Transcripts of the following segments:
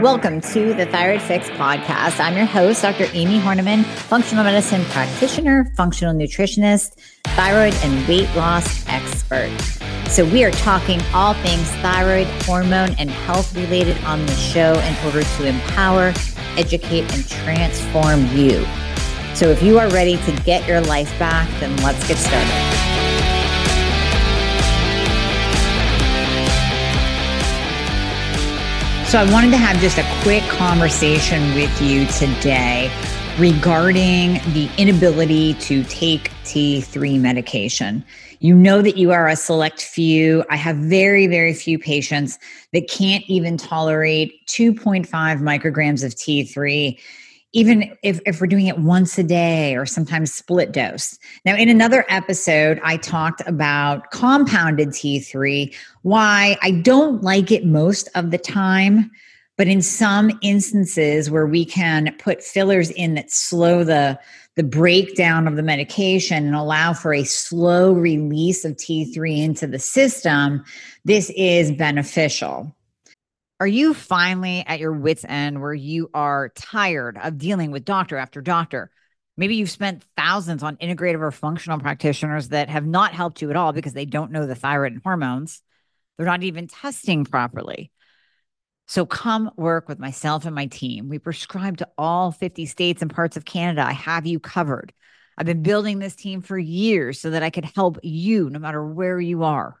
Welcome to the Thyroid Fix podcast. I'm your host, Dr. Amie Hornaman, functional medicine practitioner, functional nutritionist, thyroid and weight loss expert. So, we are talking all things thyroid, hormone, and health related on the show in order to empower, educate, and transform you. So, if you are ready to get your life back, then let's get started. So, I wanted to have just a quick conversation with you today regarding the inability to take T3 medication. You know that you are a select few. I have very, very few patients that can't even tolerate 2.5 micrograms of T3 even if, if we're doing it once a day or sometimes split dose. Now, in another episode, I talked about compounded T3, why I don't like it most of the time. But in some instances where we can put fillers in that slow the, the breakdown of the medication and allow for a slow release of T3 into the system, this is beneficial. Are you finally at your wits' end where you are tired of dealing with doctor after doctor? Maybe you've spent thousands on integrative or functional practitioners that have not helped you at all because they don't know the thyroid and hormones. They're not even testing properly. So come work with myself and my team. We prescribe to all 50 states and parts of Canada. I have you covered. I've been building this team for years so that I could help you no matter where you are.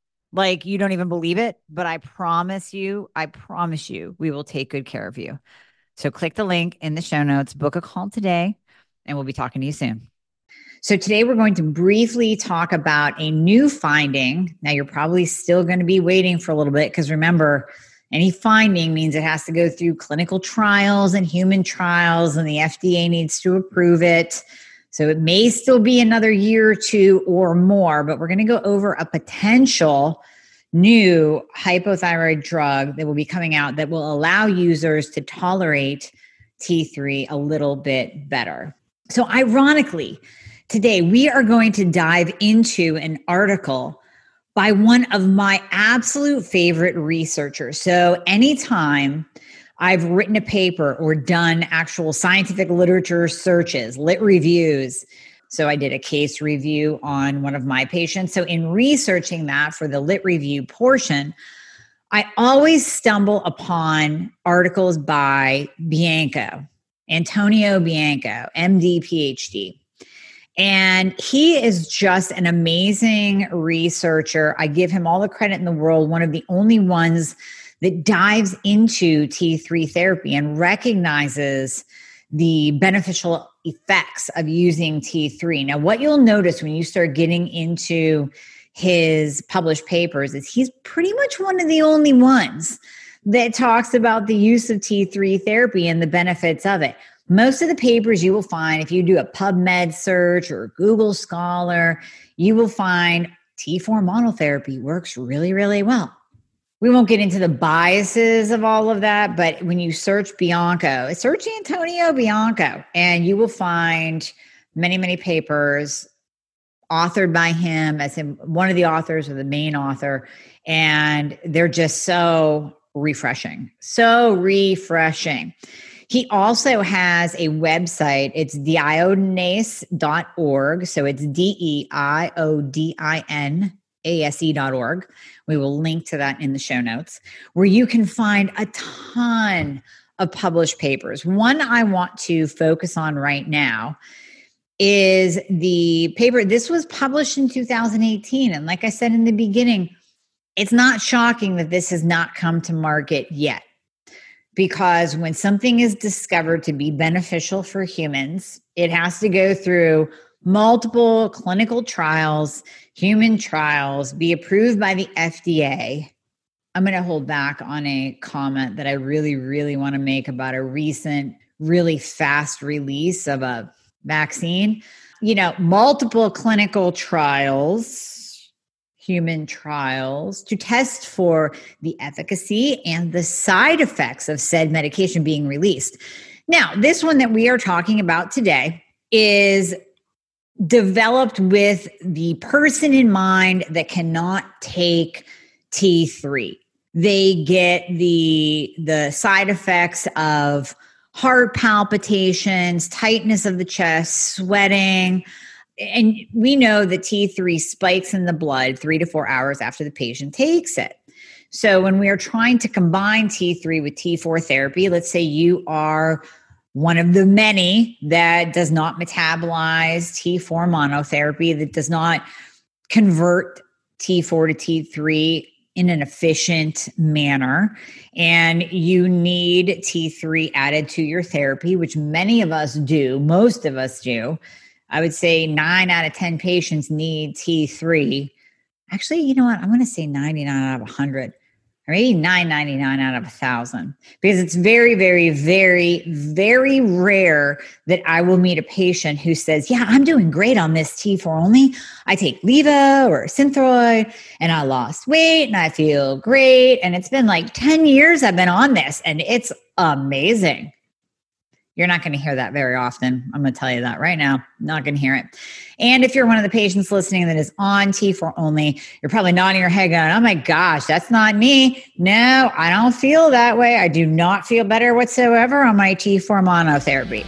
like you don't even believe it, but I promise you, I promise you, we will take good care of you. So click the link in the show notes, book a call today, and we'll be talking to you soon. So today we're going to briefly talk about a new finding. Now you're probably still going to be waiting for a little bit because remember, any finding means it has to go through clinical trials and human trials, and the FDA needs to approve it. So it may still be another year or two or more, but we're going to go over a potential new hypothyroid drug that will be coming out that will allow users to tolerate T3 a little bit better. So, ironically, today we are going to dive into an article by one of my absolute favorite researchers. So, anytime I've written a paper or done actual scientific literature searches, lit reviews. So I did a case review on one of my patients. So in researching that for the lit review portion, I always stumble upon articles by Bianco, Antonio Bianco, MD, PhD. And he is just an amazing researcher. I give him all the credit in the world, one of the only ones that dives into T3 therapy and recognizes the beneficial effects of using T3. Now, what you'll notice when you start getting into his published papers is he's pretty much one of the only ones that talks about the use of T3 therapy and the benefits of it. Most of the papers you will find, if you do a PubMed search or Google Scholar, you will find T4 monotherapy works really, really well we won't get into the biases of all of that, but when you search Bianco, search Antonio Bianco, and you will find many, many papers authored by him as in one of the authors or the main author. And they're just so refreshing, so refreshing. He also has a website. It's deiodinase.org. So it's D E I O D I N ase.org. We will link to that in the show notes, where you can find a ton of published papers. One I want to focus on right now is the paper. This was published in 2018. And like I said in the beginning, it's not shocking that this has not come to market yet. Because when something is discovered to be beneficial for humans, it has to go through multiple clinical trials, human trials, be approved by the FDA, I'm going to hold back on a comment that I really, really want to make about a recent, really fast release of a vaccine. You know, multiple clinical trials, human trials to test for the efficacy and the side effects of said medication being released. Now, this one that we are talking about today is developed with the person in mind that cannot take T3. They get the the side effects of heart palpitations, tightness of the chest, sweating, and we know that T3 spikes in the blood 3 to 4 hours after the patient takes it. So when we are trying to combine T3 with T4 therapy, let's say you are one of the many that does not metabolize T4 monotherapy, that does not convert T4 to T3 in an efficient manner. And you need T3 added to your therapy, which many of us do, most of us do. I would say nine out of 10 patients need T3. Actually, you know what? I'm going to say 99 out of 100 or maybe 999 out of a thousand. Because it's very very very very rare that i will meet a patient who says yeah i'm doing great on this t4 only i take leva or synthroid and i lost weight and i feel great. And it's been like 10 years i've been on this and it's amazing you're not going to hear that very often. I'm going to tell you that right now. Not going to hear it. And if you're one of the patients listening that is on T4 only, you're probably nodding your head going, oh my gosh, that's not me. No, I don't feel that way. I do not feel better whatsoever on my T4 monotherapy.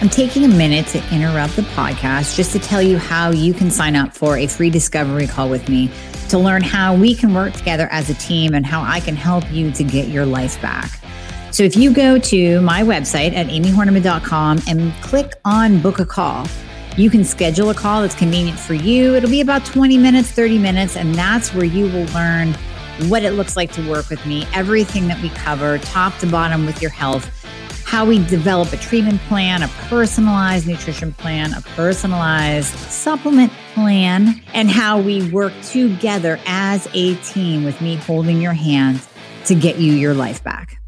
I'm taking a minute to interrupt the podcast just to tell you how you can sign up for a free discovery call with me to learn how we can work together as a team and how I can help you to get your life back. So if you go to my website at amiehornaman.com and click on book a call, you can schedule a call that's convenient for you. It'll be about 20 minutes, 30 minutes, and that's where you will learn what it looks like to work with me, everything that we cover, top to bottom with your health, how we develop a treatment plan, a personalized nutrition plan, a personalized supplement plan, and how we work together as a team with me holding your hand to get you your life back.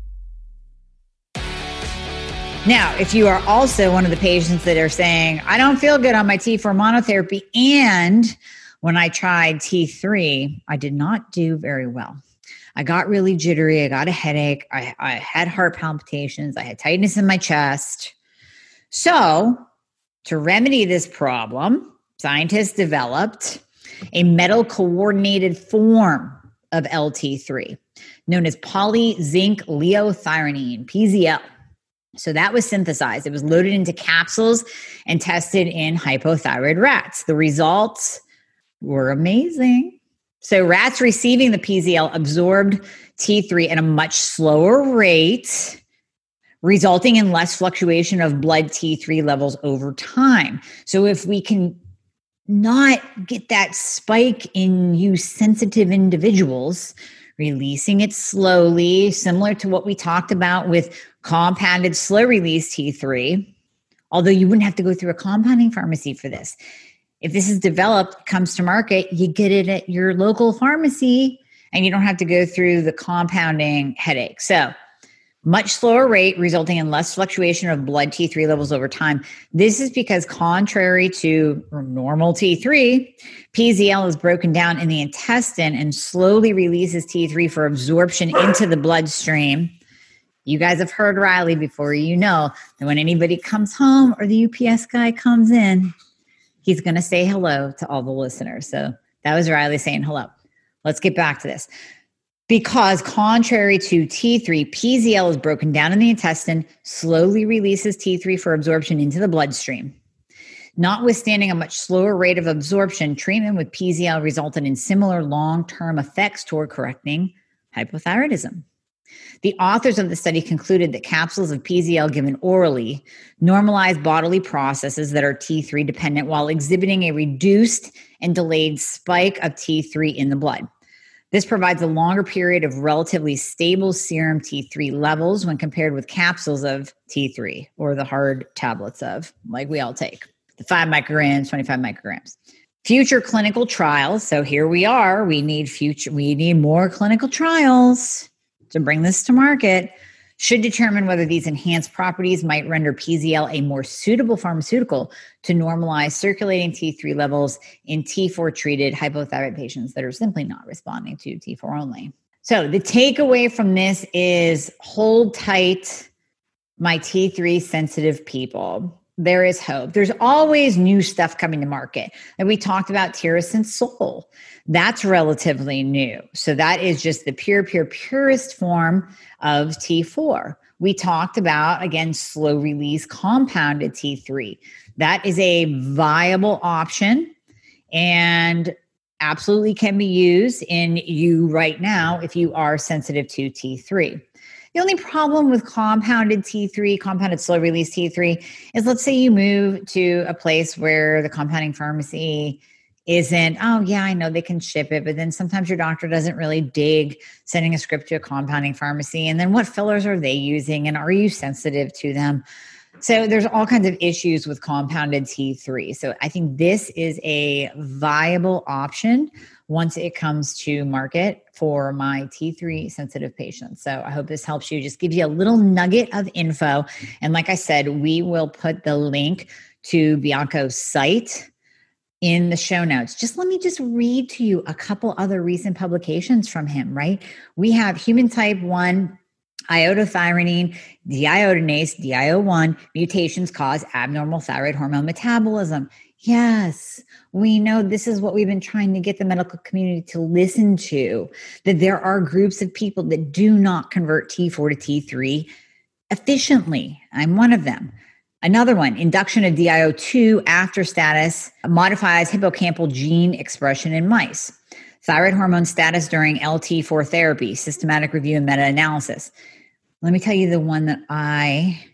Now, if you are also one of the patients that are saying, I don't feel good on my T4 monotherapy, and when I tried T3, I did not do very well. I got really jittery. I got a headache. I, I had heart palpitations. I had tightness in my chest. So, to remedy this problem, scientists developed a metal coordinated form of LT3 known as polyzinc liothyronine, PZL. So that was synthesized. It was loaded into capsules and tested in hypothyroid rats. The results were amazing. So rats receiving the PZL absorbed T3 at a much slower rate, resulting in less fluctuation of blood T3 levels over time. So if we can not get that spike in you sensitive individuals, releasing it slowly, similar to what we talked about with compounded slow release T3, although you wouldn't have to go through a compounding pharmacy for this. If this is developed, comes to market, you get it at your local pharmacy and you don't have to go through the compounding headache. So, much slower rate, resulting in less fluctuation of blood T3 levels over time. This is because, contrary to normal T3, PZL is broken down in the intestine and slowly releases T3 for absorption into the bloodstream. You guys have heard Riley before. You know that when anybody comes home or the UPS guy comes in, he's going to say hello to all the listeners. So that was Riley saying hello. Let's get back to this because contrary to T3, PZL is broken down in the intestine, slowly releases T3 for absorption into the bloodstream. Notwithstanding a much slower rate of absorption, treatment with PZL resulted in similar long term effects toward correcting hypothyroidism. The authors of the study concluded that capsules of PZL given orally normalize bodily processes that are T3 dependent while exhibiting a reduced and delayed spike of T3 in the blood. This provides a longer period of relatively stable serum T3 levels when compared with capsules of T3 or the hard tablets of, like we all take, the five micrograms, 25 micrograms. future clinical trials. So here we are. We need future, we need more clinical trials to bring this to market. Should determine whether these enhanced properties might render PZL a more suitable pharmaceutical to normalize circulating T3 levels in T4 treated hypothyroid patients that are simply not responding to T4 only. So the takeaway from this is hold tight, my T3 sensitive people there is hope. There's always new stuff coming to market. And we talked about Tirosint Sol. That's relatively new. So that is just the pure, pure, purest form of T4. We talked about, again, slow release compounded T3. That is a viable option and absolutely can be used in you right now if you are sensitive to T3. The only problem with compounded T3, compounded slow release T3, is let's say you move to a place where the compounding pharmacy isn't, oh, yeah, I know they can ship it, but then sometimes your doctor doesn't really dig sending a script to a compounding pharmacy. And then what fillers are they using? And are you sensitive to them? So there's all kinds of issues with compounded T3. So I think this is a viable option once it comes to market for my T3 sensitive patients. So I hope this helps you, just give you a little nugget of info. And like I said, we will put the link to Bianco's site in the show notes. Just let me just read to you a couple other recent publications from him, right? We have human type 1 iodothyronine, deiodinase, DIO1 mutations cause abnormal thyroid hormone metabolism. Yes, we know this is what we've been trying to get the medical community to listen to that there are groups of people that do not convert T4 to T3 efficiently. I'm one of them. Another one, induction of DIO2 after status modifies hippocampal gene expression in mice. Thyroid hormone status during LT4 therapy, systematic review and meta analysis. Let me tell you the one that I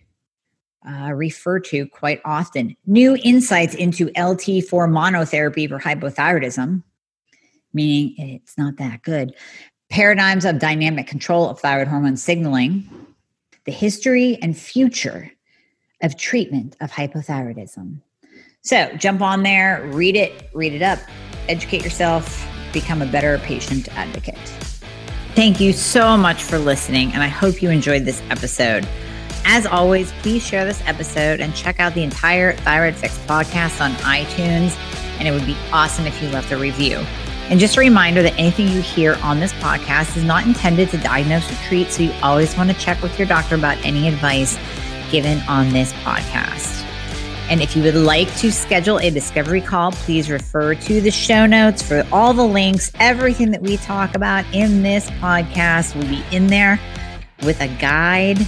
uh, refer to quite often. New insights into LT4 monotherapy for hypothyroidism, meaning it's not that good. Paradigms of dynamic control of thyroid hormone signaling, the history and future of treatment of hypothyroidism. So jump on there, read it, read it up, educate yourself, become a better patient advocate. Thank you so much for listening, and I hope you enjoyed this episode. As always, please share this episode and check out the entire Thyroid Fix podcast on iTunes. And it would be awesome if you left a review. And just a reminder that anything you hear on this podcast is not intended to diagnose or treat. So you always want to check with your doctor about any advice given on this podcast. And if you would like to schedule a discovery call, please refer to the show notes for all the links. Everything that we talk about in this podcast will be in there with a guide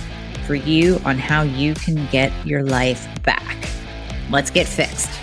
for you on how you can get your life back. Let's get fixed.